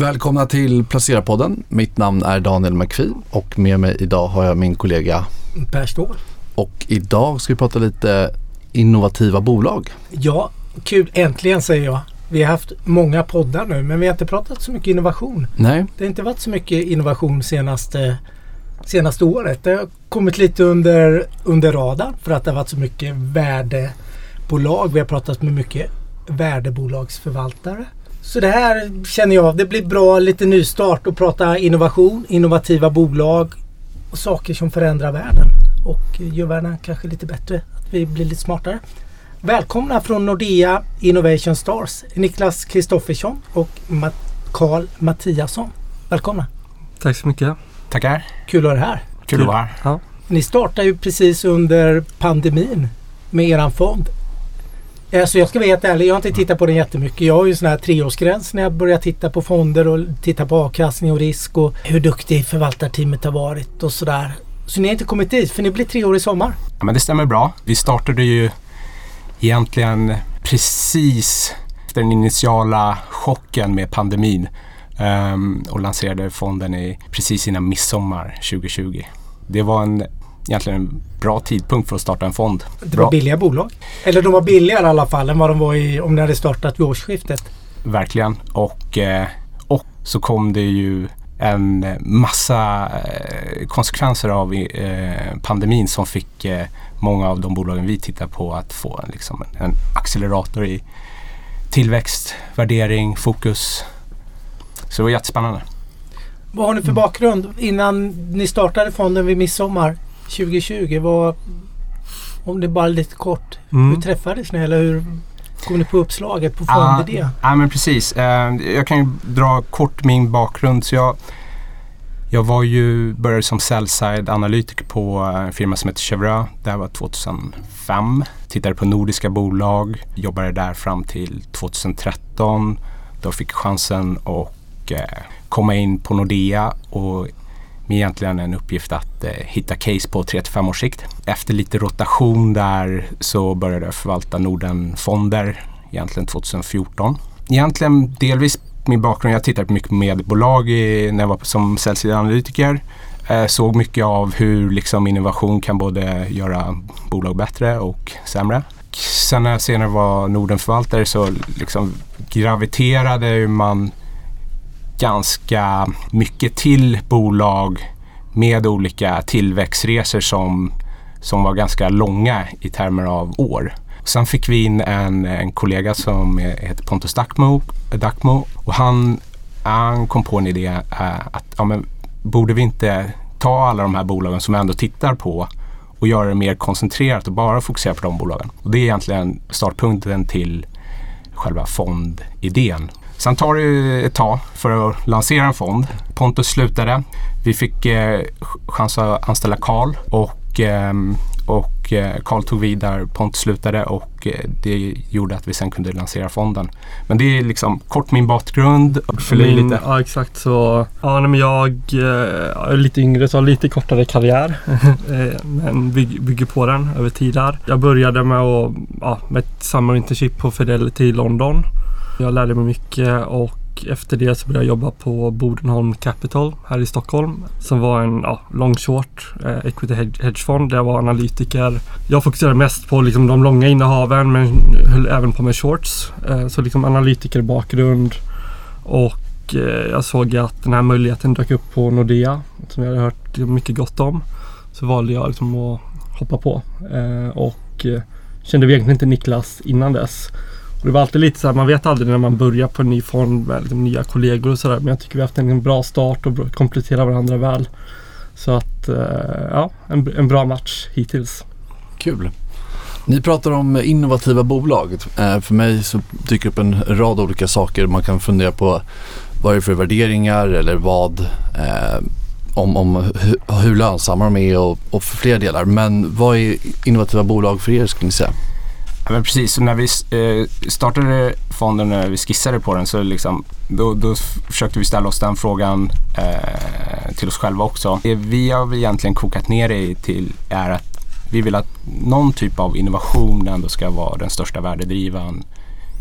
Välkomna till Placerarpodden. Mitt namn är Daniel McPhee och med mig idag har jag min kollega Per Ståhl. Och idag ska vi prata lite innovativa bolag. Ja, kul. Äntligen säger jag. Vi har haft många poddar nu men vi har inte pratat så mycket innovation. Nej. Det har inte varit så mycket innovation senaste, senaste året. Det har kommit lite under, under radarn för att det har varit så mycket värdebolag. Vi har pratat med mycket värdebolagsförvaltare. Så det här känner jag, det blir bra lite nystart och prata innovation, innovativa bolag och saker som förändrar världen och gör världen kanske lite bättre. Att vi blir lite smartare. Välkomna från Nordea Innovation Stars Niklas Kristoffersson och Karl Mattiasson. Välkomna! Tack så mycket. Tackar. Kul att ha er här. Kul att vara här. Ja. Ni startade ju precis under pandemin med eran fond. Alltså jag ska vara helt ärlig, jag har inte tittat på den jättemycket. Jag har ju en sån här treårsgräns när jag börjar titta på fonder och titta på avkastning och risk och hur duktig förvaltarteamet har varit och sådär. Så ni har inte kommit dit för ni blir tre år i sommar? Ja, men det stämmer bra. Vi startade ju egentligen precis efter den initiala chocken med pandemin um, och lanserade fonden i, precis innan midsommar 2020. Det var en, egentligen en bra tidpunkt för att starta en fond. Det var billiga bolag? Eller de var billigare i alla fall än vad de var i, om ni hade startat vid årsskiftet? Verkligen. Och, eh, och så kom det ju en massa eh, konsekvenser av eh, pandemin som fick många av de bolagen vi tittar på att få en, liksom en accelerator i tillväxt, värdering, fokus. Så det var jättespännande. Vad har ni för bakgrund innan ni startade fonden vid midsommar 2020? Vad, om det bara lite kort. Mm. Hur träffades ni eller hur kom ni på uppslaget på fondidé? Ja, ah, men precis. jag kan ju dra kort min bakgrund. Så jag, jag var ju, började som sell-side analytiker på en firma som heter Chevrolet. Det här var 2005. Tittade på nordiska bolag. Jobbade där fram till 2013. Då fick jag chansen att eh, komma in på Nordea och med egentligen en uppgift att eh, hitta case på 3-5 års sikt. Efter lite rotation där så började jag förvalta Nordenfonder egentligen 2014. Egentligen delvis min bakgrund, jag tittade mycket på i, när jag var som säljsideanalytiker. Eh, såg mycket av hur liksom, innovation kan både göra bolag bättre och sämre. Sen när jag senare var Nordenförvaltare så liksom graviterade man ganska mycket till bolag med olika tillväxtresor som, som var ganska långa i termer av år. Sen fick vi in en, en kollega som heter Pontus Dackmo, Dackmo och han, han kom på en idé eh, att ja, men, borde vi inte ta alla de här bolagen som vi ändå tittar på och göra det mer koncentrerat och bara fokusera på de bolagen. Och det är egentligen startpunkten till själva fondidén. Sen tar det ett tag för att lansera en fond. Pontus slutade. Vi fick eh, chans att anställa Karl och, eh, och eh, Karl tog vid där Pontus slutade och eh, det gjorde att vi sen kunde lansera fonden. Men det är liksom kort min bakgrund. Fylla i lite. Ja exakt så. Ja, men jag är lite yngre så har lite kortare karriär. Eh, men bygger på den över tid där. Jag började med, att, ja, med ett summer internship på Fidelity i London. Jag lärde mig mycket och efter det så började jag jobba på Bodenholm Capital här i Stockholm. Som var en ja, long short eh, equity hedgefond där jag var analytiker. Jag fokuserade mest på liksom, de långa innehaven men höll även på med shorts. Eh, så liksom analytikerbakgrund och eh, jag såg att den här möjligheten dök upp på Nordea som jag hade hört mycket gott om. Så valde jag liksom att hoppa på eh, och eh, kände egentligen inte Niklas innan dess. Och det var alltid lite så här, man vet aldrig när man börjar på en ny fond med liksom nya kollegor och sådär. Men jag tycker vi har haft en bra start och kompletterar varandra väl. Så att, eh, ja, en, en bra match hittills. Kul. Ni pratar om innovativa bolag. Eh, för mig så dyker upp en rad olika saker. Man kan fundera på vad det är för värderingar eller vad eh, om, om hur, hur lönsamma de är och, och för fler delar. Men vad är innovativa bolag för er skulle ni säga? Ja, men precis, så när vi eh, startade fonden, när vi skissade på den, så liksom, då, då försökte vi ställa oss den frågan eh, till oss själva också. Det vi har egentligen kokat ner det till är att vi vill att någon typ av innovation ändå ska vara den största värdedrivaren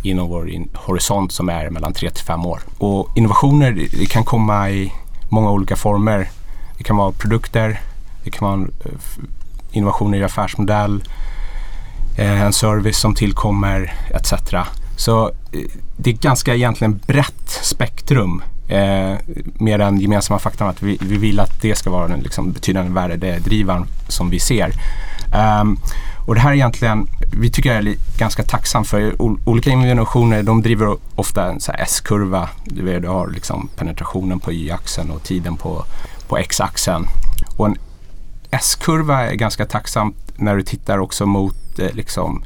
inom vår in horisont som är mellan 3 till 5 år. Och innovationer det kan komma i många olika former. Det kan vara produkter, det kan vara eh, innovationer i affärsmodell, eh, Eh, en service som tillkommer etc. Så eh, det är ganska egentligen brett spektrum eh, med den gemensamma faktorn att vi, vi vill att det ska vara den liksom, betydande värdedrivaren som vi ser. Um, och det här är egentligen, vi tycker jag är ganska tacksam för olika innovationer de driver ofta en S-kurva. Du har liksom penetrationen på Y-axeln och tiden på, på X-axeln. Och en S-kurva är ganska tacksamt när du tittar också mot eh, liksom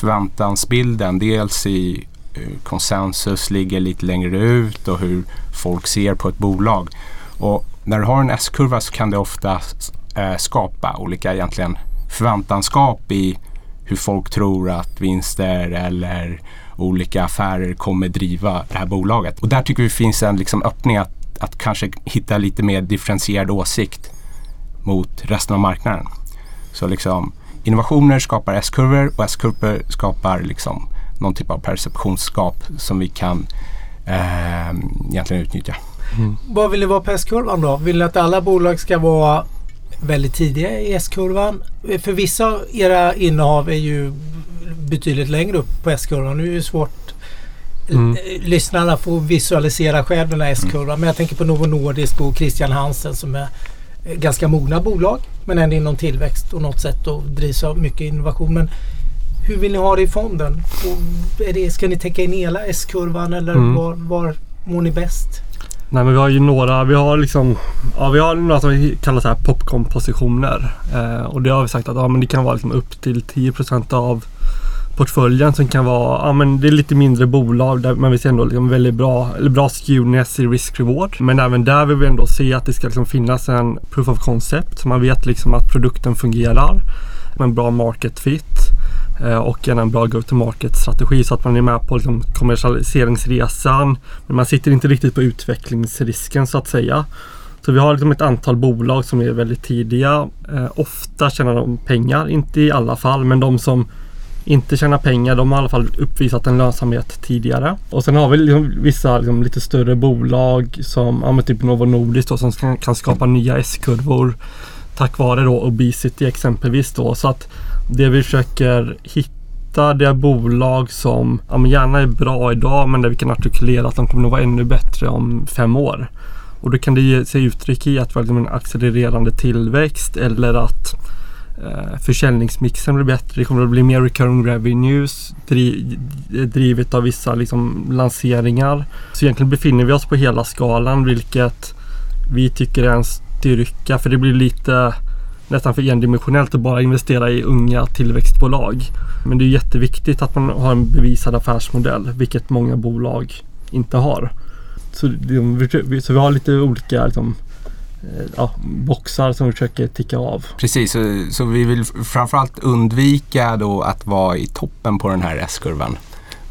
förväntansbilden. Dels i eh, konsensus ligger lite längre ut och hur folk ser på ett bolag. Och när du har en S-kurva så kan det ofta eh, skapa olika egentligen förväntanskap i hur folk tror att vinster eller olika affärer kommer driva det här bolaget. Och där tycker vi finns en liksom öppning att, att kanske hitta lite mer differentierad åsikt mot resten av marknaden. Så liksom innovationer skapar S-kurvor och S-kurvor skapar liksom någon typ av perceptionsskap som vi kan eh, egentligen utnyttja. Mm. Vad vill ni vara på S-kurvan då? Vill ni att alla bolag ska vara väldigt tidiga i S-kurvan? För vissa av era innehav är ju betydligt längre upp på S-kurvan. Nu är det svårt mm. lyssnarna får visualisera själv den här S-kurvan. Mm. Men jag tänker på Novo Nordisk och Christian Hansen som är ganska mogna bolag men ändå inom tillväxt och något sätt och drivs av mycket innovation. Men hur vill ni ha det i fonden? är det, ska ni täcka in hela S-kurvan eller mm. var, var mår ni bäst? Nej men vi har ju några, vi har liksom, ja vi har några som vi kallar så här popcornpositioner. Eh, och det har vi sagt att ja, men det kan vara liksom upp till 10% av portföljen som kan vara, ja men det är lite mindre bolag där man vill se ändå liksom väldigt bra, eller bra skewness i risk-reward. Men även där vill vi ändå se att det ska liksom finnas en proof of concept. Så man vet liksom att produkten fungerar. Med en bra market fit. Eh, och en bra go-to-market strategi så att man är med på liksom kommersialiseringsresan. Men man sitter inte riktigt på utvecklingsrisken så att säga. Så vi har liksom ett antal bolag som är väldigt tidiga. Eh, ofta tjänar de pengar, inte i alla fall, men de som inte tjäna pengar, de har i alla fall uppvisat en lönsamhet tidigare. Och sen har vi liksom vissa liksom lite större bolag som ja, typ Novo Nordisk då, som kan, kan skapa nya S-kurvor tack vare då obesity exempelvis då. Så att det vi försöker hitta det är bolag som ja, men gärna är bra idag men där vi kan artikulera att de kommer att vara ännu bättre om fem år. Och då kan det ge sig uttryck i att vi har liksom en accelererande tillväxt eller att eh, försäljningsmixen blir bättre. Det kommer att bli mer recurring revenues drivet av vissa liksom, lanseringar. Så egentligen befinner vi oss på hela skalan vilket vi tycker är en styrka för det blir lite nästan för endimensionellt att bara investera i unga tillväxtbolag. Men det är jätteviktigt att man har en bevisad affärsmodell, vilket många bolag inte har. Så, så vi har lite olika liksom, Eh, ja, boxar som vi försöker ticka av. Precis, så, så, vi vill framförallt undvika då att vara i toppen på den här S-kurvan.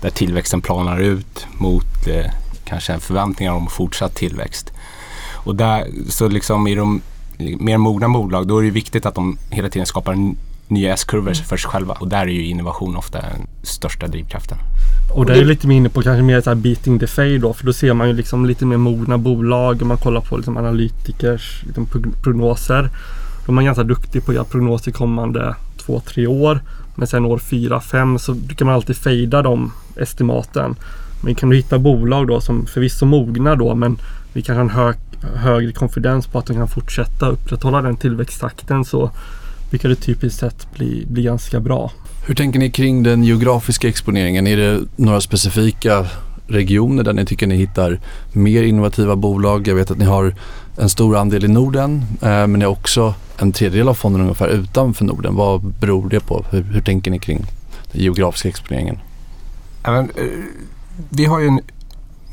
Där tillväxten planar ut mot eh, kanske förväntningar om fortsatt tillväxt. Och där, så liksom i de mer mogna bolag, då är det viktigt att de hela tiden skapar nya S-kurvor mm. för sig själva. Och där är ju innovation ofta den största drivkraften. Och där är lite mer inne på kanske mer så beating the fade då. För då ser man ju liksom lite mer mogna bolag. Om man kollar på liksom analytikers liksom prognoser. Då är man ganska duktig på att göra prognoser kommande två, tre år. Men sen år fyra, fem så kan man alltid fejda de estimaten. Men kan du hitta bolag då som förvisso mognar då men vi kanske har en hög högre konfidens på att de kan fortsätta upprätthålla den tillväxttakten så brukar det typiskt sett bli, bli ganska bra. Hur tänker ni kring den geografiska exponeringen? Är det några specifika regioner där ni tycker ni hittar mer innovativa bolag? Jag vet att ni har en stor andel i Norden eh, men ni har också en tredjedel av fonden ungefär utanför Norden. Vad beror det på? Hur, hur tänker ni kring den geografiska exponeringen? Men, eh, vi har ju en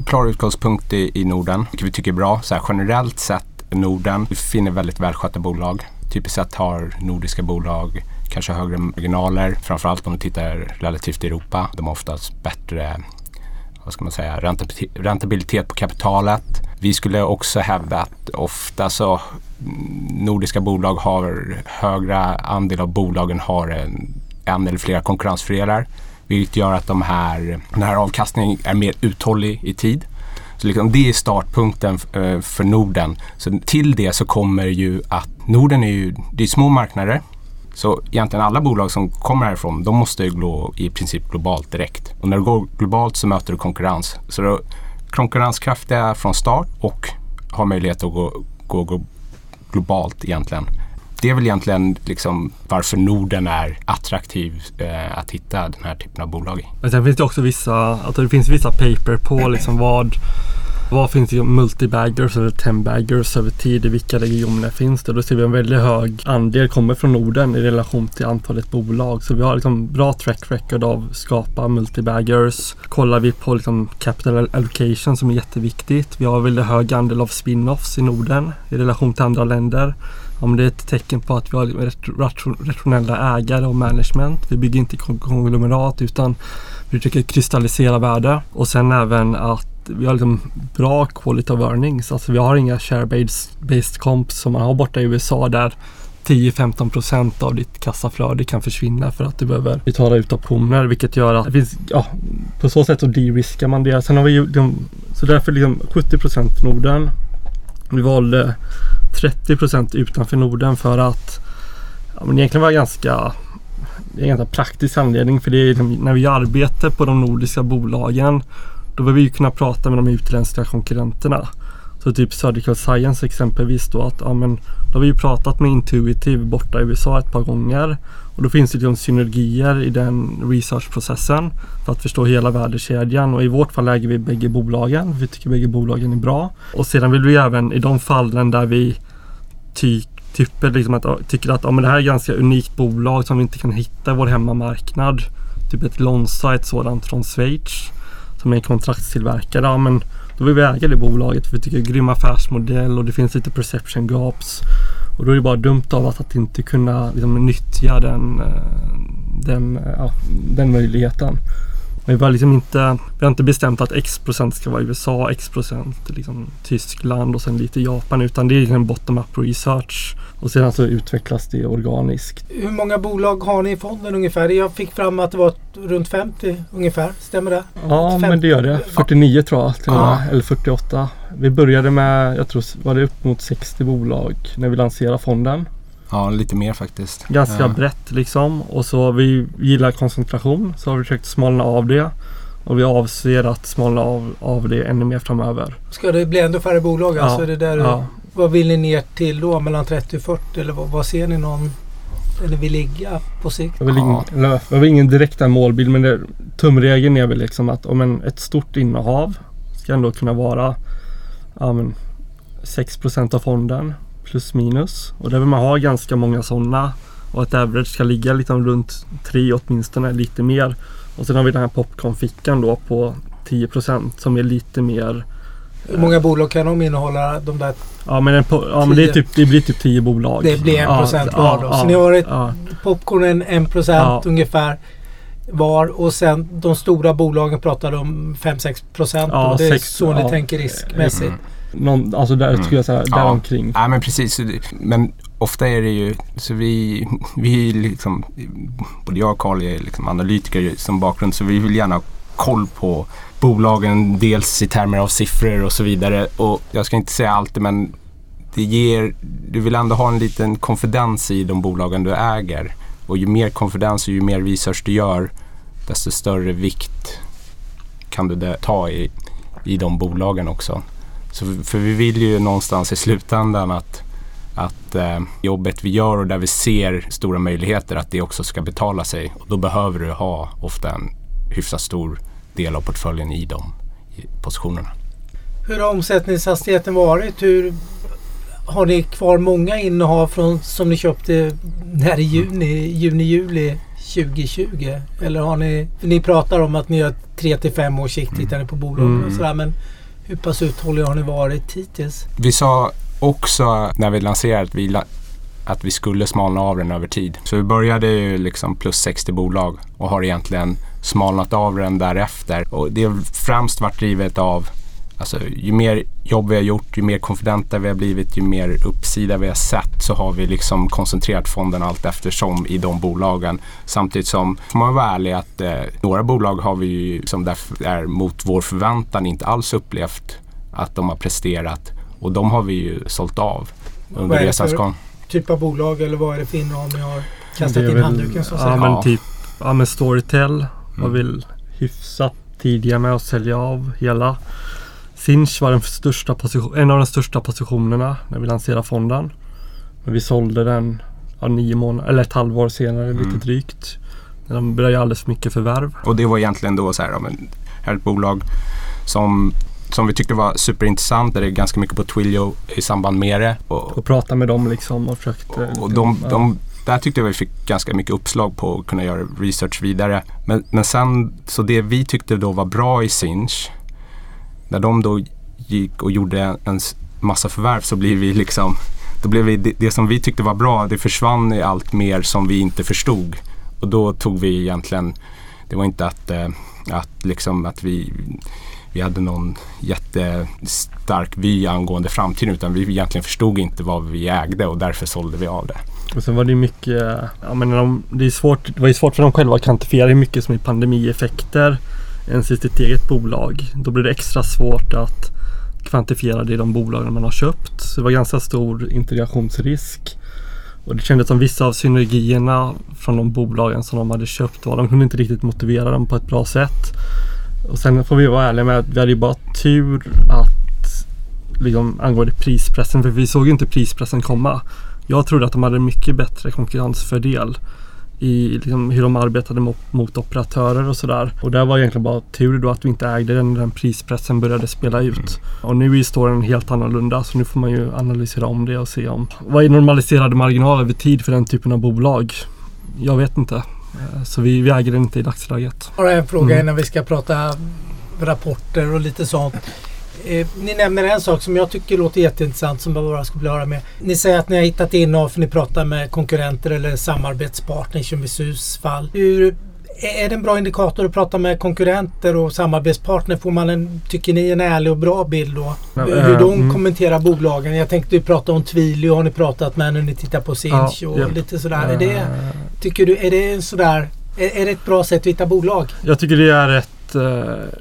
klar utgångspunkt i, i Norden, vilket vi tycker är bra. Så här, generellt sett Norden, vi finner väldigt välskötta bolag. Typiskt sett har nordiska bolag kanske högre marginaler, framförallt om du tittar relativt till Europa. De har oftast bättre vad ska man säga, räntabilitet på kapitalet. Vi skulle också hävda att ofta så mm, nordiska bolag har högre andel av bolagen har en, en eller flera konkurrensfördelar Vilket gör att de här, den här avkastningen är mer uthållig i tid. Så liksom det är startpunkten eh, för Norden. Så till det så kommer ju att Norden är ju det är små marknader. Så egentligen alla bolag som kommer härifrån de måste ju gå i princip globalt direkt. Och när du går globalt så möter du konkurrens. Så du konkurrenskraftiga från start och har möjlighet att gå, gå globalt egentligen. Det är väl egentligen liksom varför Norden är attraktiv eh, att hitta den här typen av bolag i. Men sen finns det också vissa, alltså det finns vissa paper på liksom vad vad finns det multibaggers eller ten-baggers över tid? I vilka regioner finns det? Då ser vi en väldigt hög andel kommer från Norden i relation till antalet bolag. Så vi har liksom bra track record av att skapa multibaggers. Kollar vi på liksom capital allocation som är jätteviktigt. Vi har väldigt hög andel av spin-offs i Norden i relation till andra länder. Om det är ett tecken på att vi har rationella ägare och management. Vi bygger inte konglomerat utan vi försöker kristallisera värde. Och sen även att vi har liksom bra quality of earnings. Alltså vi har inga share-based comps som man har borta i USA där 10-15% av ditt kassaflöde kan försvinna för att du behöver betala ut optioner vilket gör att det finns, ja, på så sätt så de-riskar man det. Sen har vi ju, så därför liksom 70% Norden. Vi valde 30% utanför Norden för att ja, men egentligen var det ganska det är en ganska praktisk anledning för det är liksom, när vi arbetar på de nordiska bolagen då vill vi ju kunna prata med de utländska konkurrenterna. Så typ Surgical Science exempelvis då att ja, men, då har vi ju pratat med Intuitive borta i USA ett par gånger. Och då finns det liksom synergier i den researchprocessen för att förstå hela värdekedjan och i vårt fall äger vi bägge bolagen. Vi tycker bägge bolagen är bra. Och sedan vill vi även i de fallen där vi ty typer liksom att, tycker att ja, men det här är ett ganska unikt bolag som vi inte kan hitta i vår hemmamarknad. Typ ett Lonsa, ett sådant från Schweiz som är kontraktstillverkare. Ja, men då vill vi äga det bolaget för vi tycker det är en grym affärsmodell och det finns lite perception gaps. Och då är det bara dumt av oss att inte kunna liksom, nyttja den, eh, den, ja, den möjligheten. Men vi, har liksom inte, vi har inte bestämt att X procent ska vara USA, X procent liksom Tyskland och sen lite Japan utan det är liksom bottom-up research. Och sedan så utvecklas det organiskt. Hur många bolag har ni i fonden ungefär? Jag fick fram att det var runt 50 ungefär. Stämmer det? Ja, 50. men det gör det. 49 tror jag till ja. Eller 48. Vi började med, jag tror var det upp mot 60 bolag när vi lanserade fonden. Ja, lite mer faktiskt. Ganska ja. brett liksom. Och så vi gillar koncentration så har vi försökt smalna av det. Och vi avser att smalna av, av det ännu mer framöver. Ska det bli ändå färre bolag? Ja. Alltså det där, ja. Vad vill ni ner till då? Mellan 30 och 40? Eller vad, vad ser ni någon eller vill ligga på sikt? Jag vill ingen, ja. jag vill ingen direkt målbild men det, tumregeln är väl liksom att om en, ett stort innehav ska ändå kunna vara ja, men, 6% av fonden plus minus. Och där vill man ha ganska många sådana. Och att average ska ligga liksom runt 3 åtminstone, lite mer. Och sen har vi den här popcornfickan då på 10% som är lite mer hur många bolag kan de innehålla? De där ja men, en ja, men det, är typ, det blir typ 10 bolag. Det blir 1% procent ja, var då. Ja, så ni har ett ja. popcornen 1% procent ungefär var och sen de stora bolagen pratar om 5-6 procent. Ja, det är 6, så ni tänker riskmässigt. Mm. Någon, alltså där mm. skulle jag säga, däromkring. Ja. ja men precis. Men ofta är det ju, så vi, vi är liksom, både jag och Carl är liksom analytiker som bakgrund så vi vill gärna ha koll på bolagen dels i termer av siffror och så vidare. Och jag ska inte säga allt men det ger, du vill ändå ha en liten konfidens i de bolagen du äger. Och ju mer konfidens och ju mer research du gör desto större vikt kan du ta i, i de bolagen också. Så för vi vill ju någonstans i slutändan att, att eh, jobbet vi gör och där vi ser stora möjligheter att det också ska betala sig. Och då behöver du ha ofta en hyfsat stor del av portföljen i de positionerna. Hur har omsättningshastigheten varit? Hur, har ni kvar många innehav från, som ni köpte när i juni, juni, juli 2020? Eller har ni, ni pratar om att ni har 3 till 5 års sikt tittar ni på bolagen mm. och sådär. Men hur pass uthålliga har ni varit hittills? Vi sa också när vi lanserade att vi, att vi skulle smalna av den över tid. Så vi började ju liksom plus 60 bolag och har egentligen smalnat av den därefter. Och det har främst varit drivet av Alltså, ju mer jobb vi har gjort, ju mer konfidenta vi har blivit, ju mer uppsida vi har sett så har vi liksom koncentrerat fonden allt eftersom i de bolagen. Samtidigt som, får man vara ärlig, att eh, några bolag har vi ju som är mot vår förväntan inte alls upplevt att de har presterat och de har vi ju sålt av under resans gång. Typ av bolag eller vad är det för innehav ni har kastat in handduken så att Ja säga? men Ja. typ, ja men Storytel var Mm. väl hyfsat tidiga med att sälja av hela. Sinch var position, en av de största positionerna när vi lanserade fonden. Men vi sålde den ja, nio månader, eller ett halvår senare Mm. lite drygt. De började alldeles för mycket förvärv. Och det var egentligen då så här, ja, här är ett bolag som, som vi tyckte var superintressant. Där det är ganska mycket på Twilio i samband med det. Och, Och prata med dem liksom och försökte... och liksom, de, ja. de, där tyckte jag vi fick ganska mycket uppslag på att kunna göra research vidare. Men, men sen, så det vi tyckte då var bra i Sinch, när de då gick och gjorde en, en massa förvärv så blir vi liksom, då blev vi, det, det som vi tyckte var bra, det försvann i allt mer som vi inte förstod. Och då tog vi egentligen, det var inte att, eh, att, liksom, att vi, vi hade någon jättestark vy angående framtiden utan vi egentligen förstod inte vad vi ägde och därför sålde vi av det. Och sen var det ju mycket, ja men de, det, är svårt, det var ju svårt för dem själva att kvantifiera hur mycket som är pandemieffekter ens i sitt eget bolag. Då blir det extra svårt att kvantifiera det i de bolagen man har köpt. Så det var ganska stor integrationsrisk. Och det kändes som vissa av synergierna från de bolagen som de hade köpt var, de kunde inte riktigt motivera dem på ett bra sätt. Och sen får vi vara ärliga med att vi hade ju bara tur att liksom, angående prispressen, för vi såg ju inte prispressen komma. Jag trodde att de hade mycket bättre konkurrensfördel i liksom, hur de arbetade mot, mot operatörer och sådär. Och det var egentligen bara tur då att vi inte ägde den när den prispressen började spela ut. Och nu är historien helt annorlunda så nu får man ju analysera om det och se om vad är normaliserade marginaler över tid för den typen av bolag? Jag vet inte. Eh, Så vi, vi äger den inte i dagsläget. Bara en fråga Mm. innan vi ska prata rapporter och lite sånt. Eh, ni nämner en sak som jag tycker låter jätteintressant som jag bara skulle vilja höra med. Ni säger att ni har hittat innehav för ni pratar med konkurrenter eller samarbetspartners som i SUS fall. Hur, är det en bra indikator att prata med konkurrenter och samarbetspartner? Får man en, tycker ni, en ärlig och bra bild då? Hur eh, de mm. kommenterar bolagen. Jag tänkte du prata om Twilio har ni pratat med när ni tittar på Sinch Ja, och ja. lite sådär. Är det, Eh, tycker du, är det en sådär, är, är det ett bra sätt att hitta bolag? Jag tycker det är ett, eh,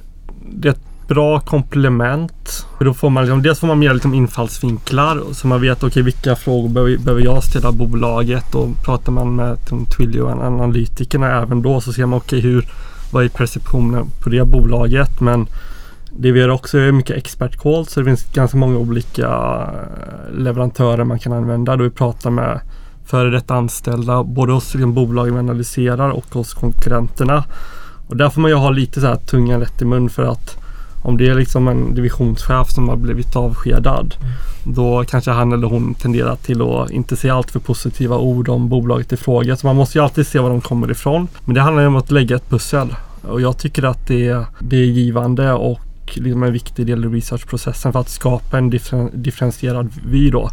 det är ett bra komplement. Då får man liksom, dels får man mer liksom infallsvinklar så man vet okay, vilka frågor behöver, behöver jag ställa bolaget och pratar man med liksom Twilio och analytikerna även då så ser man okej hur vad är perceptionen på det bolaget men det vi gör också är mycket expert calls så det finns ganska många olika eh, leverantörer man kan använda då vi pratar med före detta anställda både hos liksom, bolagen vi analyserar och hos konkurrenterna. Och där får man ju ha lite så här tungan rätt i mun för att om det är liksom en divisionschef som har blivit avskedad då kanske han eller hon tenderar till att inte säga allt för positiva ord om bolaget i fråga. Så man måste ju alltid se var de kommer ifrån. Men det handlar ju om att lägga ett pussel. Och jag tycker att det, det är givande och liksom en viktig del i researchprocessen för att skapa en differen, differentierad vy då.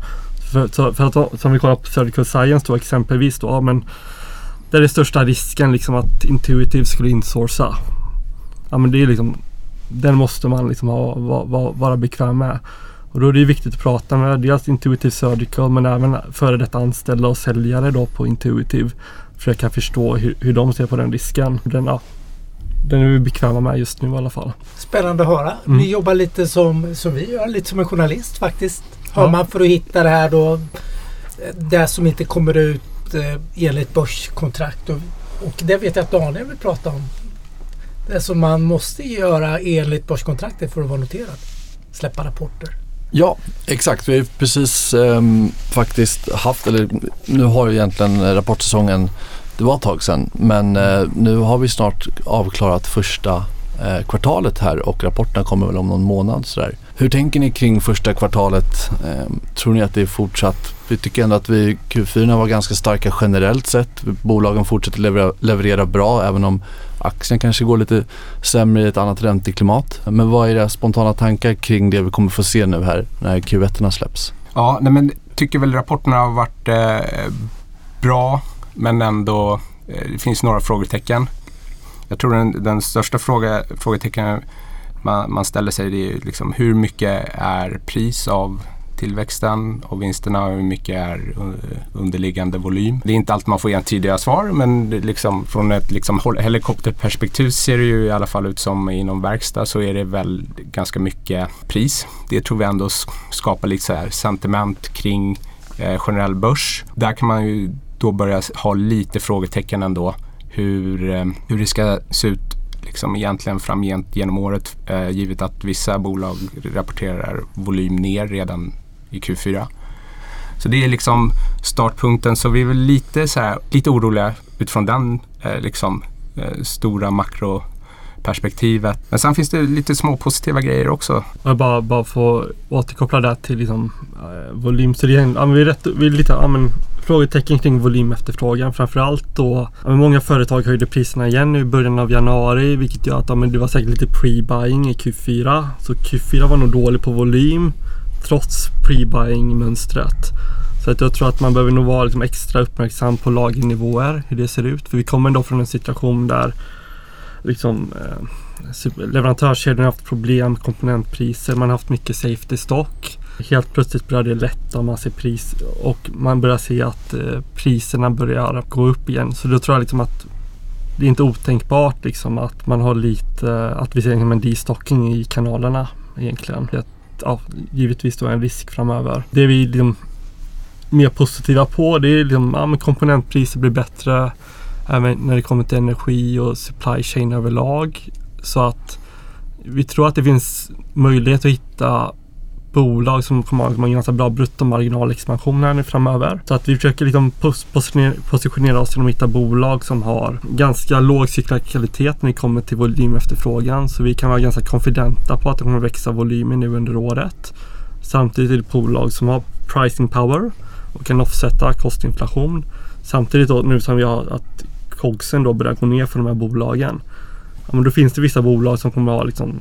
För, så, för att som vi kollar på Surgical Science då exempelvis då, ja, men där är största risken liksom att Intuitive skulle insourca. Ja men det är liksom Den måste man liksom ha, va, va, vara bekväm med. Och då är det viktigt att prata med dels Intuitive Surgical men även före detta anställda och säljare då på Intuitive. Försöka förstå hur, hur de ser på den risken. Den, ja, den är vi bekväma med just nu i alla fall. Spännande att höra. Mm. Ni jobbar lite som, som vi gör, lite som en journalist faktiskt. Har Ja. man för att hitta det här då, det som inte kommer ut eh, enligt börskontrakt. Och, och det vet jag att Daniel vill prata om. Det som man måste göra enligt börskontraktet för att vara noterad. Släppa rapporter. Ja, exakt. Vi har precis ehm, faktiskt haft, eller nu har ju egentligen rapportsäsongen, det var ett tag sedan, men eh, nu har vi snart avklarat första eh, kvartalet här och rapporterna kommer väl om någon månad sådär. Hur tänker ni kring första kvartalet? Ehm, tror ni att det är fortsatt? Vi tycker ändå att vi, Q4 var ganska starka generellt sett. Bolagen fortsätter leverera, leverera bra även om aktien kanske går lite sämre i ett annat ränteklimat. Men vad är era spontana tankar kring det vi kommer få se nu här när Q1 släpps? Ja, nej, men tycker väl rapporterna har varit eh, bra men ändå eh, det finns några frågetecken. Jag tror den, den största fråga, frågetecknen man, man ställer sig är liksom, hur mycket är pris av tillväxten och vinsterna och hur mycket är eh, underliggande volym. Det är inte alltid man får entydiga svar men liksom, från ett liksom, helikopterperspektiv ser det ju i alla fall ut som inom verkstad så är det väl ganska mycket pris. Det tror vi ändå skapar lite så här sentiment kring eh, generell börs. Där kan man ju då börja ha lite frågetecken ändå hur, eh, hur det ska se ut liksom egentligen framgent genom året eh, givet att vissa bolag rapporterar volym ner redan i Q4. Så det är liksom startpunkten. Så vi är väl lite, så här, lite oroliga utifrån den eh, liksom, eh, stora makroperspektivet. Men sen finns det lite små positiva grejer också. Jag bara, bara få återkoppla där till liksom, eh, volym. Så det är, ja, vi är, rätt, vi är lite ja, men, frågetecken kring volymefterfrågan. Framförallt då, ja, många företag höjde priserna igen i början av januari vilket gör att ja, men det var säkert lite pre-buying i Q4. Så Q4 var nog dålig på volym trots pre-buying-mönstret. Så att jag tror att man behöver nog vara liksom extra uppmärksam på lagernivåer, hur det ser ut. För vi kommer ändå från en situation där liksom, eh, leverantörskedjan har haft problem med komponentpriser. Man har haft mycket safety stock. Helt plötsligt börjar det lätta man ser pris och man börjar se att eh, priserna börjar gå upp igen. Så då tror jag liksom att det är inte otänkbart liksom att man har lite, att vi ser liksom en destocking i kanalerna egentligen. Ja, givetvis då en risk framöver. Det vi liksom mer positiva på det är liksom, ja, komponentpriser blir bättre även när det kommer till energi och supply chain överlag. Så att vi tror att det finns möjlighet att hitta bolag som kommer ha en ganska bra bruttomarginalexpansion här nu framöver. Så att vi försöker liksom positionera oss genom att hitta bolag som har ganska låg cyklikalitet när det kommer till volymefterfrågan. Så vi kan vara ganska konfidenta på att det kommer växa volymen nu under året. Samtidigt är det bolag som har pricing power och kan offsätta kostinflation. Samtidigt då nu som vi har att COGSen då börjar gå ner för de här bolagen. Ja, men då finns det vissa bolag som kommer ha liksom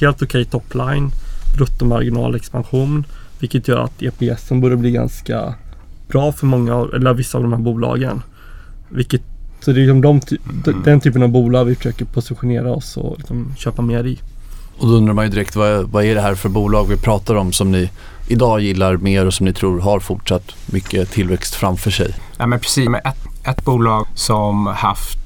helt okej okay topline bruttomarginalexpansion. Vilket gör att EPS borde bli ganska bra för många, eller vissa av de här bolagen. Vilket, så det är liksom de, mm. den typen av bolag vi försöker positionera oss och liksom köpa mer i. Och då undrar man ju direkt vad, vad är det här för bolag vi pratar om som ni idag gillar mer och som ni tror har fortsatt mycket tillväxt framför sig? Ja men precis. Ett, ett bolag som haft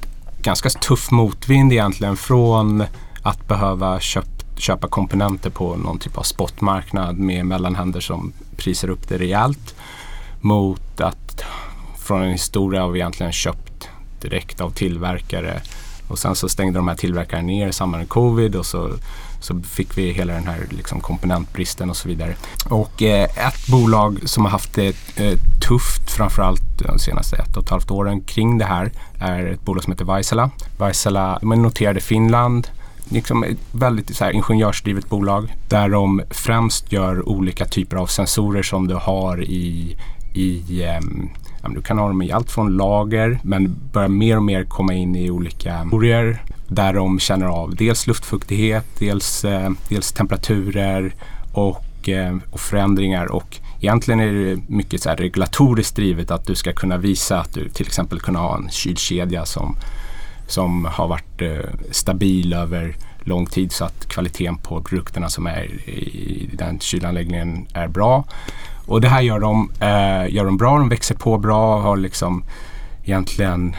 ganska tuff motvind egentligen från att behöva köpa köpa komponenter på någon typ av spotmarknad med mellanhänder som prisar upp det rejält mot att från en historia av egentligen köpt direkt av tillverkare och sen så stängde de här tillverkarna ner i samband med covid och så, så fick vi hela den här liksom komponentbristen och så vidare. Och eh, ett bolag som har haft det eh, tufft framförallt de senaste ett och ett halvt åren kring det här är ett bolag som heter Vaisala. Vaisala är noterade i Finland liksom ett väldigt så här, ingenjörsdrivet bolag där de främst gör olika typer av sensorer som du har i, i um, du kan ha dem i allt från lager men börjar mer och mer komma in i olika motorier där de känner av dels luftfuktighet, dels, eh, dels temperaturer och, eh, och förändringar. Och egentligen är det mycket så regulatoriskt drivet att du ska kunna visa att du till exempel kunna ha en kylkedja som som har varit eh, stabil över lång tid så att kvaliteten på produkterna som är i den kylanläggningen är bra. Och det här gör de, eh, gör de bra, de växer på bra, har liksom egentligen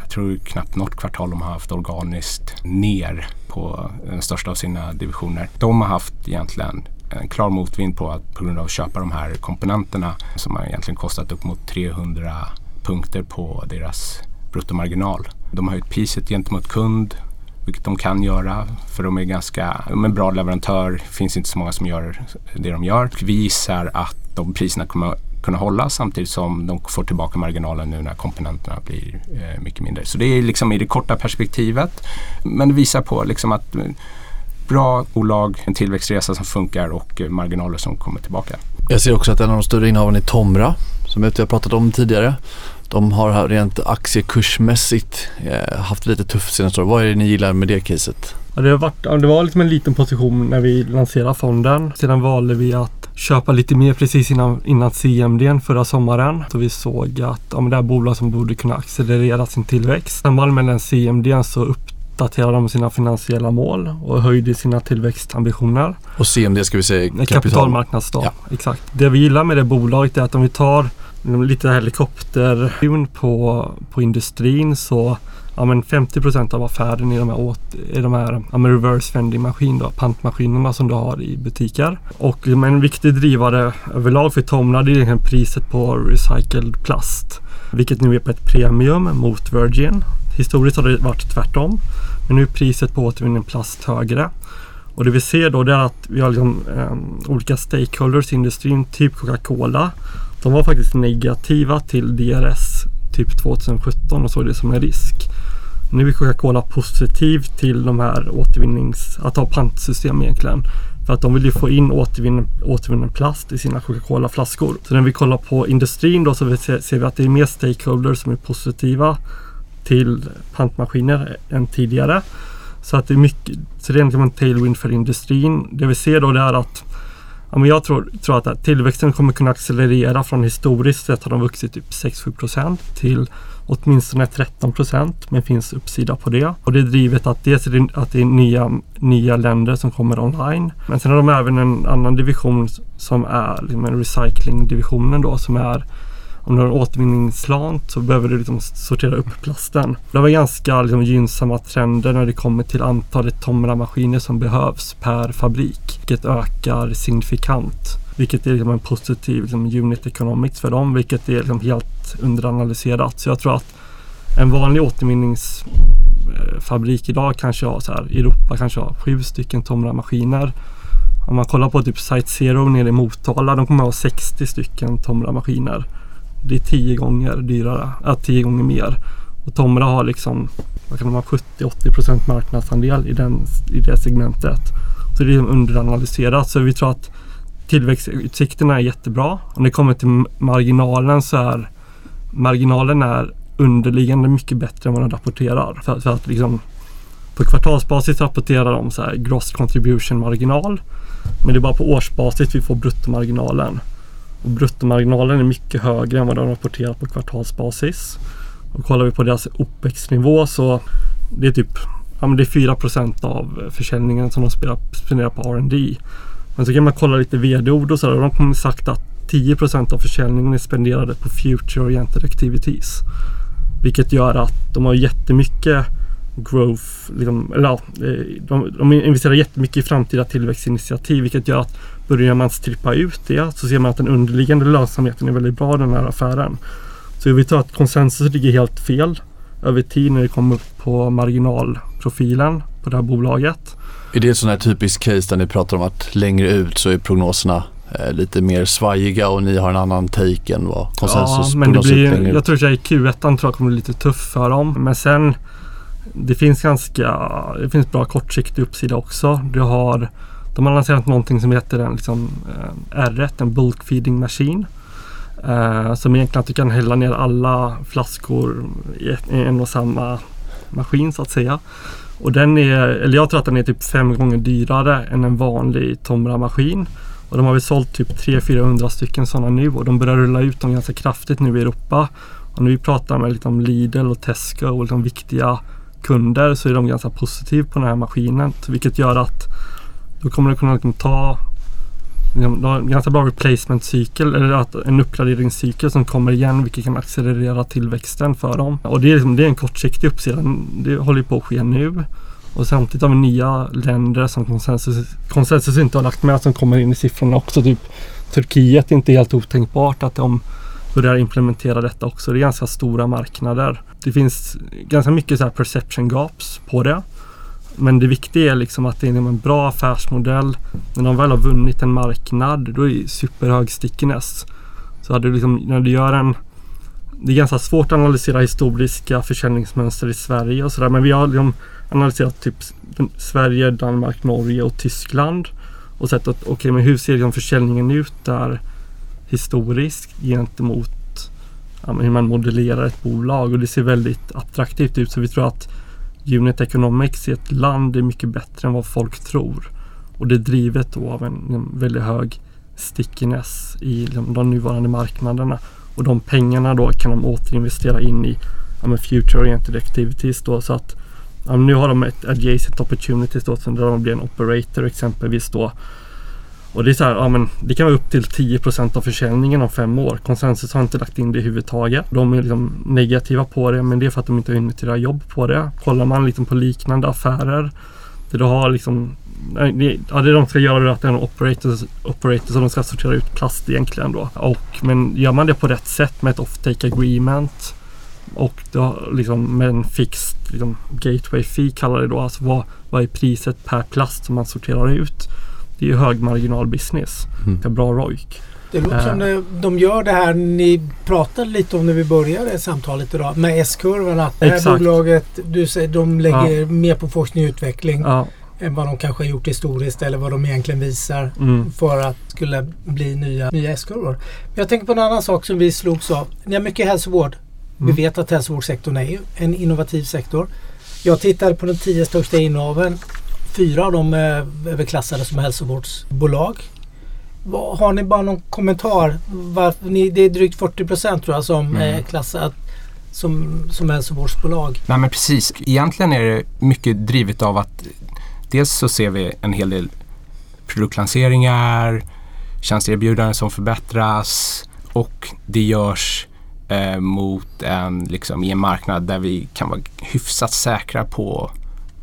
jag tror knappt något kvartal de har haft organiskt ner på den största av sina divisioner. De har haft egentligen en klar motvind på att på grund av att köpa de här komponenterna som har egentligen kostat upp mot 300 punkter på deras bruttomarginal. De har höjt priset gentemot kund, vilket de kan göra för de är ganska, de är en bra leverantör. Det finns inte så många som gör det de gör. Vi gissar att de priserna kommer kunna hålla samtidigt som de får tillbaka marginalen nu när komponenterna blir eh, mycket mindre. Så det är liksom i det korta perspektivet. Men det visar på liksom att eh, bra bolag, en tillväxtresa som funkar och eh, marginaler som kommer tillbaka. Jag ser också att en av de större innehaven är Tomra som jag har pratat om tidigare. De har rent aktiekursmässigt eh, haft lite tufft senaste år. Vad är det ni gillar med det caset? Ja, det, har varit, det var liksom en liten position när vi lanserade fonden. Sedan valde vi att köpa lite mer precis innan, innan CMD förra sommaren. Så vi såg att ja, det är bolag som borde kunna accelerera sin tillväxt. I samband med den CMD så upp uppdaterade de sina finansiella mål och höjde sina tillväxtambitioner. Och CMD ska vi säga kapital. kapitalmarknadsdag. Ja. Exakt. Det vi gillar med det bolaget är att om vi tar Mm, lite helikopter på, på industrin så ja, men 50% av affären i de här, åt, i de här ja, reverse vending maskin, då, pantmaskinerna som du har i butiker. Och en viktig drivare överlag för Tomra det är priset på recycled plast. Vilket nu är på ett premium mot Virgin. Historiskt har det varit tvärtom. Men nu är priset på återvunnen plast högre. Och det vi ser då det är att vi har liksom, eh, olika stakeholders i industrin, typ Coca-Cola. De var faktiskt negativa till DRS typ 2017 och såg det som en risk. Nu är Coca-Cola positiv till de här återvinnings, att ha pantsystem egentligen. För att de vill ju få in återvinnen, återvinnen plast i sina Coca-Cola flaskor. Så när vi kollar på industrin då så ser vi att det är mer stakeholders som är positiva till pantmaskiner än tidigare. Så att det är mycket, så det är egentligen en tailwind för industrin. Det vi ser då det är att ja, men jag tror, tror att tillväxten kommer kunna accelerera från historiskt sett har de vuxit typ 6-7% till åtminstone 13 procent, men finns uppsida på det. Och det är drivet att dels är det, att det är nya, nya länder som kommer online. Men sen har de även en annan division som är liksom recyclingdivisionen då som är om du har en återvinningsplan så behöver du liksom sortera upp plasten. Det var ganska liksom, gynnsamma trender när det kommer till antalet Tomra-maskiner som behövs per fabrik. Vilket ökar signifikant. Vilket är liksom en positiv liksom, unit economics för dem, vilket är liksom helt underanalyserat. Så jag tror att en vanlig återvinningsfabrik idag kanske har så här, Europa kanske har sju stycken Tomra-maskiner. Om man kollar på typ Site Zero nere i Motala, de kommer att ha 60 stycken Tomra-maskiner. Det är tio gånger dyrare, äh, tio gånger mer. Och Tomra har liksom, vad kan 70-80% marknadsandel i, den, i det segmentet. Så det är liksom underanalyserat. Så vi tror att tillväxtutsikterna är jättebra. Om det kommer till marginalen så är marginalen är underliggande mycket bättre än vad de rapporterar. För, för att liksom på kvartalsbasis rapporterar de så här gross contribution marginal. Men det är bara på årsbasis vi får bruttomarginalen. Och bruttomarginalen är mycket högre än vad de rapporterar på kvartalsbasis. Och kollar vi på deras OPEX-nivå så det är typ ja, men det är 4% av försäljningen som de spenderar på R&D. Men så kan man kolla lite vd-ord och sådär och de kommer sagt att 10% av försäljningen är spenderade på future oriented activities. Vilket gör att de har jättemycket growth, liksom, eller ja, eh, de, de investerar jättemycket i framtida tillväxtinitiativ vilket gör att börjar man strippa ut det så ser man att den underliggande lönsamheten är väldigt bra i den här affären. Så vi tror att konsensus ligger helt fel över tid när det kommer på marginalprofilen på det här bolaget. Är det ett sån här typiskt case där ni pratar om att längre ut så är prognoserna eh, lite mer svajiga och ni har en annan take än vad konsensus Ja, men det blir, jag tror att i Q1 tror jag kommer bli lite tuff för dem. Men sen det finns ganska, det finns bra kortsiktig uppsida också. Du har, de har lanserat någonting som heter en liksom, eh, R1, en bulk feeding machine. Eh, som egentligen att du kan hälla ner alla flaskor i en och samma maskin så att säga. Och den är, eller jag tror att den är typ fem gånger dyrare än en vanlig Tomra-maskin. Och de har väl sålt typ 300-400 stycken sådana nu och de börjar rulla ut dem ganska kraftigt nu i Europa. Och när vi pratar med liksom Lidl och Tesco och liksom viktiga kunder så är de ganska positiva på den här maskinen. Vilket gör att då kommer det kunna liksom ta liksom, en ganska bra replacement-cykel eller att en uppgraderingscykel som kommer igen vilket kan accelerera tillväxten för dem. Och det är, liksom, det är en kortsiktig uppsida. Det håller på att ske nu. Och samtidigt har vi nya länder som konsensus, konsensus inte har lagt med som kommer in i siffrorna också. Typ Turkiet är inte helt otänkbart att om börjar implementera detta också. Det är ganska stora marknader. Det finns ganska mycket så här perception gaps på det. Men det viktiga är liksom att det är en bra affärsmodell. När de väl har vunnit en marknad då är det superhög stickiness. Så hade du liksom, när du gör en det är ganska svårt att analysera historiska försäljningsmönster i Sverige och sådär. Men vi har liksom analyserat typ Sverige, Danmark, Norge och Tyskland. Och sett att okej, okay, men hur ser liksom försäljningen ut där historiskt gentemot ja, hur man modellerar ett bolag. Och det ser väldigt attraktivt ut. Så vi tror att Unit Economics i ett land är mycket bättre än vad folk tror. Och det är drivet då av en, en väldigt hög stickiness i de, de nuvarande marknaderna. Och de pengarna då kan de återinvestera in i ja, future oriented activities då så att ja, nu har de ett adjacent opportunities då, där de blir en operator exempelvis då. Och det är så här, ja, men det kan vara upp till 10% av försäljningen om fem år. Konsensus har inte lagt in det i. De är liksom negativa på det men det är för att de inte har hunnit göra jobb på det. Kollar man liksom på liknande affärer där du har liksom Ja, det de ska göra är att det är en operator, operator som de ska sortera ut plast egentligen då. Och, men gör man det på rätt sätt med ett off-take agreement och då, liksom, med en fixed liksom, gateway fee kallar det då. Alltså vad, vad är priset per plast som man sorterar ut? Det är ju hög marginal business. Mm. Det är bra ROIC. Det låter som uh, de gör det här ni pratade lite om när vi började samtalet idag med S-kurvan. Att det här bolaget, du säger, de lägger ja. mer på forskning och utveckling. Ja än vad de kanske har gjort historiskt eller vad de egentligen visar mm. för att det skulle bli nya, nya S-kurvor. Jag tänker på en annan sak som vi slogs av. Ni har mycket hälsovård. Mm. Vi vet att hälsovårdssektorn är en innovativ sektor. Jag tittade på de tio största innehaven. Fyra av dem är överklassade som hälsovårdsbolag. Har ni bara någon kommentar? Varför det är drygt 40 procent tror jag som mm. är klassat som, som hälsovårdsbolag. Nej men precis. Egentligen är det mycket drivet av att dels så ser vi en hel del produktlanseringar, tjänsteerbjudanden som förbättras och det görs eh, mot en, liksom, i en marknad där vi kan vara hyfsat säkra på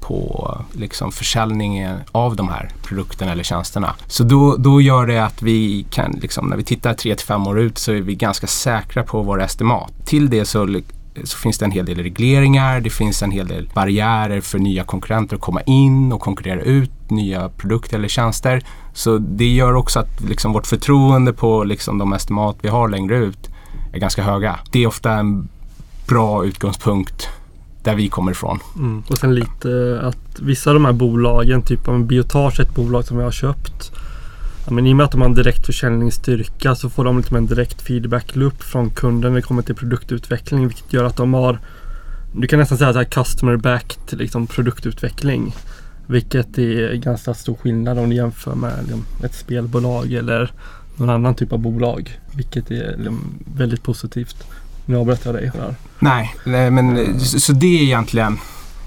på liksom försäljningen av de här produkterna eller tjänsterna. Så då, då gör det att vi kan, liksom, när vi tittar 3 till 5 år ut så är vi ganska säkra på våra estimat. Till det så så finns det en hel del regleringar, det finns en hel del barriärer för nya konkurrenter att komma in och konkurrera ut nya produkter eller tjänster. Så det gör också att liksom vårt förtroende på liksom de estimat vi har längre ut är ganska höga. Det är ofta en bra utgångspunkt där vi kommer ifrån. Mm. Och sen lite att vissa av de här bolagen, typ om Biotage, ett bolag som vi har köpt. Ja, men I och med att de har en direkt försäljningsstyrka så får de liksom en direkt feedback loop från kunden när det kommer till produktutveckling. Vilket gör att de har, du kan nästan säga så här customer backed liksom produktutveckling. Vilket är ganska stor skillnad om du jämför med liksom, ett spelbolag eller någon annan typ av bolag. Vilket är liksom, väldigt positivt. Nu avbröt jag dig. här. Nej, men så det är egentligen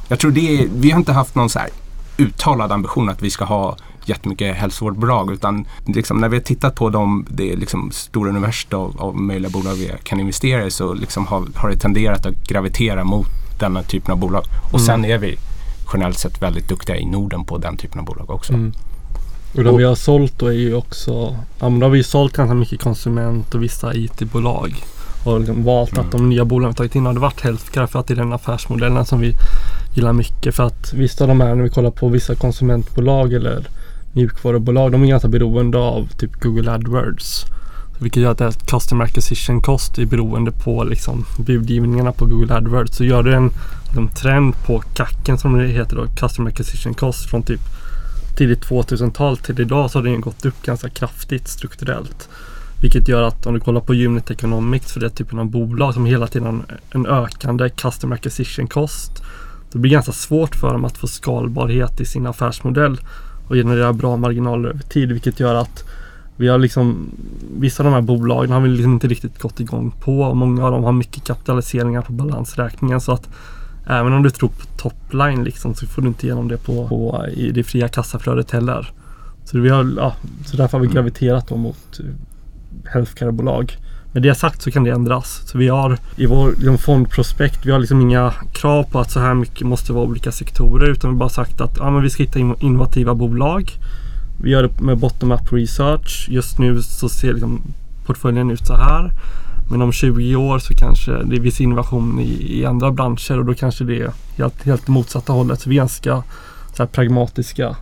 Jag tror det är, vi har inte haft någon så här uttalad ambition att vi ska ha jättemycket hälsovårdsbolag utan liksom, när vi har tittat på de, det liksom stora universum av, av möjliga bolag vi kan investera i så liksom har, har det tenderat att gravitera mot denna typen av bolag. Och mm. sen är vi generellt sett väldigt duktiga i Norden på den typen av bolag också. Mm. Och de vi har sålt då är ju också, ja men då har vi sålt ganska mycket konsument och vissa IT-bolag. Och liksom valt mm. att de nya bolagen vi tagit in hade varit healthcare för att det är den affärsmodellen som vi gillar mycket. För att vissa av de här, när vi kollar på vissa konsumentbolag eller mjukvarubolag, de är ganska beroende av typ Google AdWords. Vilket gör att Customer Acquisition Cost är beroende på liksom, budgivningarna på Google AdWords. Så gör du en liksom, trend på kacken som det heter då, Customer Acquisition Cost från typ tidigt 2000-tal till idag så har den gått upp ganska kraftigt strukturellt. Vilket gör att om du kollar på Unit Economics för den typen av bolag som hela tiden har en ökande Customer Acquisition Cost. Det blir ganska svårt för dem att få skalbarhet i sin affärsmodell och generera bra marginaler över tid vilket gör att vi har liksom Vissa av de här bolagen har vi liksom inte riktigt gått igång på och många av dem har mycket kapitaliseringar på balansräkningen så att Även om du tror på topline liksom så får du inte igenom det på, på i det fria kassaflödet heller. Så, vi har, ja, så därför har vi mm. graviterat mot eh, healthcare-bolag. Med det sagt så kan det ändras. Så vi har i vår liksom fondprospekt, vi har liksom inga krav på att så här mycket måste vara olika sektorer utan vi har bara sagt att ja, men vi ska hitta innovativa bolag. Vi gör det med bottom-up research. Just nu så ser liksom portföljen ut så här. Men om 20 år så kanske det är viss innovation i, i andra branscher och då kanske det är helt, helt motsatta hållet. Så vi är ganska så pragmatiska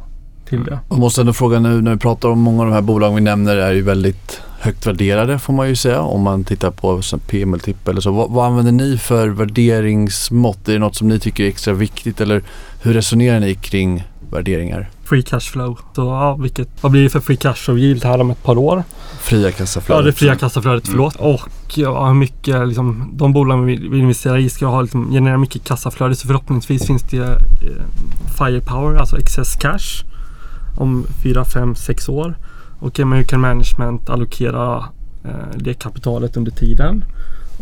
till det. Jag måste ändå fråga nu när vi pratar om många av de här bolagen vi nämner är ju väldigt högt värderade får man ju säga om man tittar på P-multipel eller så. Vad, vad, använder ni för värderingsmått? Är det något som ni tycker är extra viktigt eller hur resonerar ni kring värderingar? Free cash flow. Så, ja, vilket, vad blir det för free cash flow yield här om ett par år? Fria kassaflödet. Ja, det fria kassaflödet, mm. förlåt. Och ja, mycket, liksom, de bolag vi vill investera i ska ha, liksom, generera mycket kassaflöde. Så förhoppningsvis finns det eh, firepower, alltså excess cash om 4, 5, 6 år. Och hur kan management allokera eh, det kapitalet under tiden.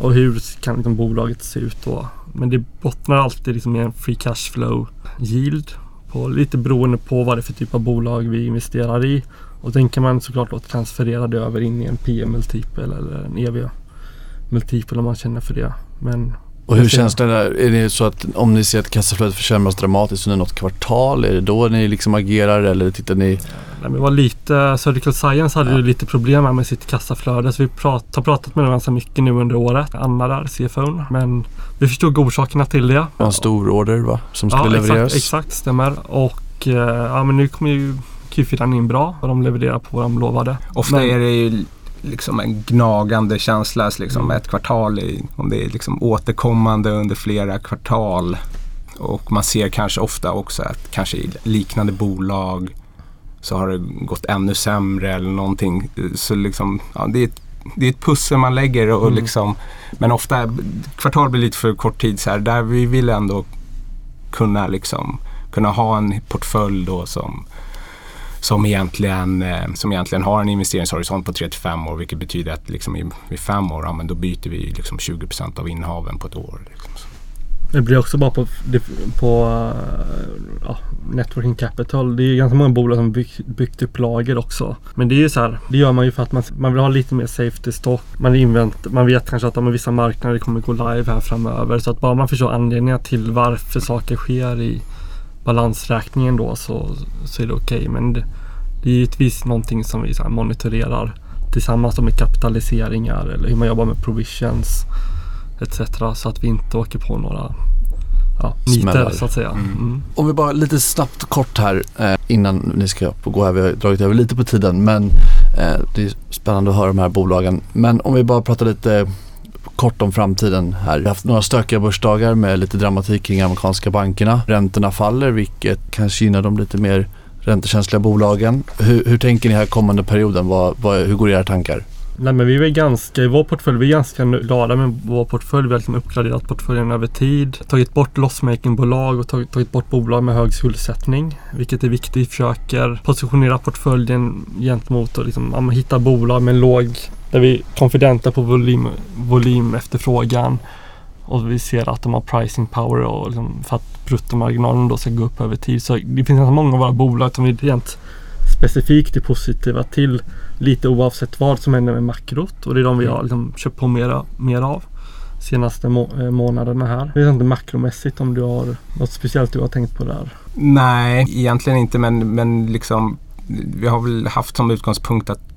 Och hur kan liksom bolaget se ut då? Men det bottnar alltid liksom i en free cash flow yield. På, lite beroende på vad det är för typ av bolag vi investerar i. Och den kan man såklart då transferera det över in i en PM-multipel eller en EV-multipel om man känner för det. Men och hur känns det där? Är det så att om ni ser att kassaflödet försämras dramatiskt under något kvartal, är det då ni liksom agerar eller tittar ni? Nej, det var lite, Surgical Science hade ja. lite problem med sitt kassaflöde så vi prat, har pratat med dem ganska mycket nu under året. Anna där, CFOn. Men vi förstod orsakerna till det. En stor order va? Som skulle ja, levereras? Exakt, exakt, stämmer. Och eh, ja, men nu kommer ju Q4 in bra och de levererar på vad de lovade. Ofta men, är det ju liksom en gnagande känsla, liksom mm. ett kvartal, i, om det är liksom återkommande under flera kvartal. Och man ser kanske ofta också att kanske i liknande bolag så har det gått ännu sämre eller någonting. Så liksom, ja, det, är ett, det är ett pussel man lägger och mm. liksom, men ofta kvartal blir lite för kort tid så här, där vi vill ändå kunna liksom kunna ha en portfölj då som som egentligen, eh, som egentligen har en investeringshorisont på 3-5 år vilket betyder att liksom i, i fem år, ja, men då byter vi liksom 20% av innehaven på ett år. Liksom. Det blir också bara på, på eh, ja, networking capital. Det är ganska många bolag som byggt, byggt upp lager också. Men det är ju så här, det gör man ju för att man, man vill ha lite mer safety stock. Man, invent, man vet kanske att ja, vissa marknader kommer gå live här framöver. Så att bara man förstår anledningar till varför saker sker i balansräkningen då så, så är det okej. Okay. Men det, det är givetvis någonting som vi så monitorerar tillsammans med kapitaliseringar eller hur man jobbar med provisions etc. Så att vi inte åker på några ja, myter så att säga. Mm. Mm. Om vi bara lite snabbt kort här eh, innan ni ska gå här. Vi har dragit över lite på tiden men eh, det är spännande att höra de här bolagen. Men om vi bara pratar lite kort om framtiden här. Vi har haft några stökiga börsdagar med lite dramatik kring amerikanska bankerna. Räntorna faller vilket kanske gynnar de lite mer räntekänsliga bolagen. Hur, hur tänker ni här kommande perioden? Vad, vad, hur går era tankar? Nej men vi är ganska, i vår portfölj, vi är ganska glada med vår portfölj. Vi har liksom uppgraderat portföljen över tid. Tagit bort lossmakingbolag och tagit, tagit bort bolag med hög skuldsättning. Vilket är viktigt. Vi försöker positionera portföljen gentemot och liksom, hitta bolag med låg där vi är konfidenta på volym, volym efterfrågan och vi ser att de har pricing power och liksom för att bruttomarginalen då ska gå upp över tid. Så det finns ganska många av våra bolag som vi rent specifikt är positiva till lite oavsett vad som händer med makrot och det är de vi har liksom köpt på mera, mer av senaste må eh, månaderna här. Jag vet inte makromässigt om du har något speciellt du har tänkt på där? Nej, egentligen inte men, men liksom vi har väl haft som utgångspunkt att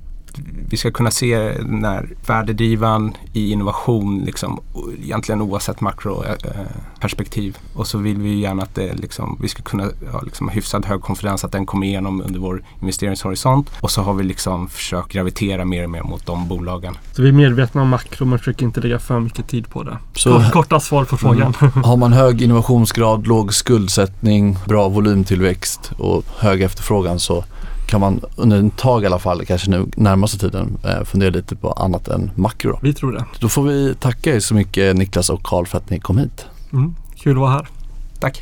vi ska kunna se när värdedrivan i innovation, liksom, egentligen oavsett makroperspektiv. och så vill vi gärna att det, liksom, vi ska kunna ha liksom, hyfsad hög konfidens att den kommer igenom under vår investeringshorisont. Och så har vi liksom försökt gravitera mer och mer mot de bolagen. Så vi är medvetna om makro men försöker inte lägga för mycket tid på det. Så, Korta svar på frågan. Mm. Har man hög innovationsgrad, låg skuldsättning, bra volymtillväxt och hög efterfrågan så kan man under en tag i alla fall, kanske nu närmaste tiden, eh, fundera lite på annat än makro. Då. Vi tror det. Då får vi tacka er så mycket Niklas och Karl för att ni kom hit. Mm, kul att vara här. Tack.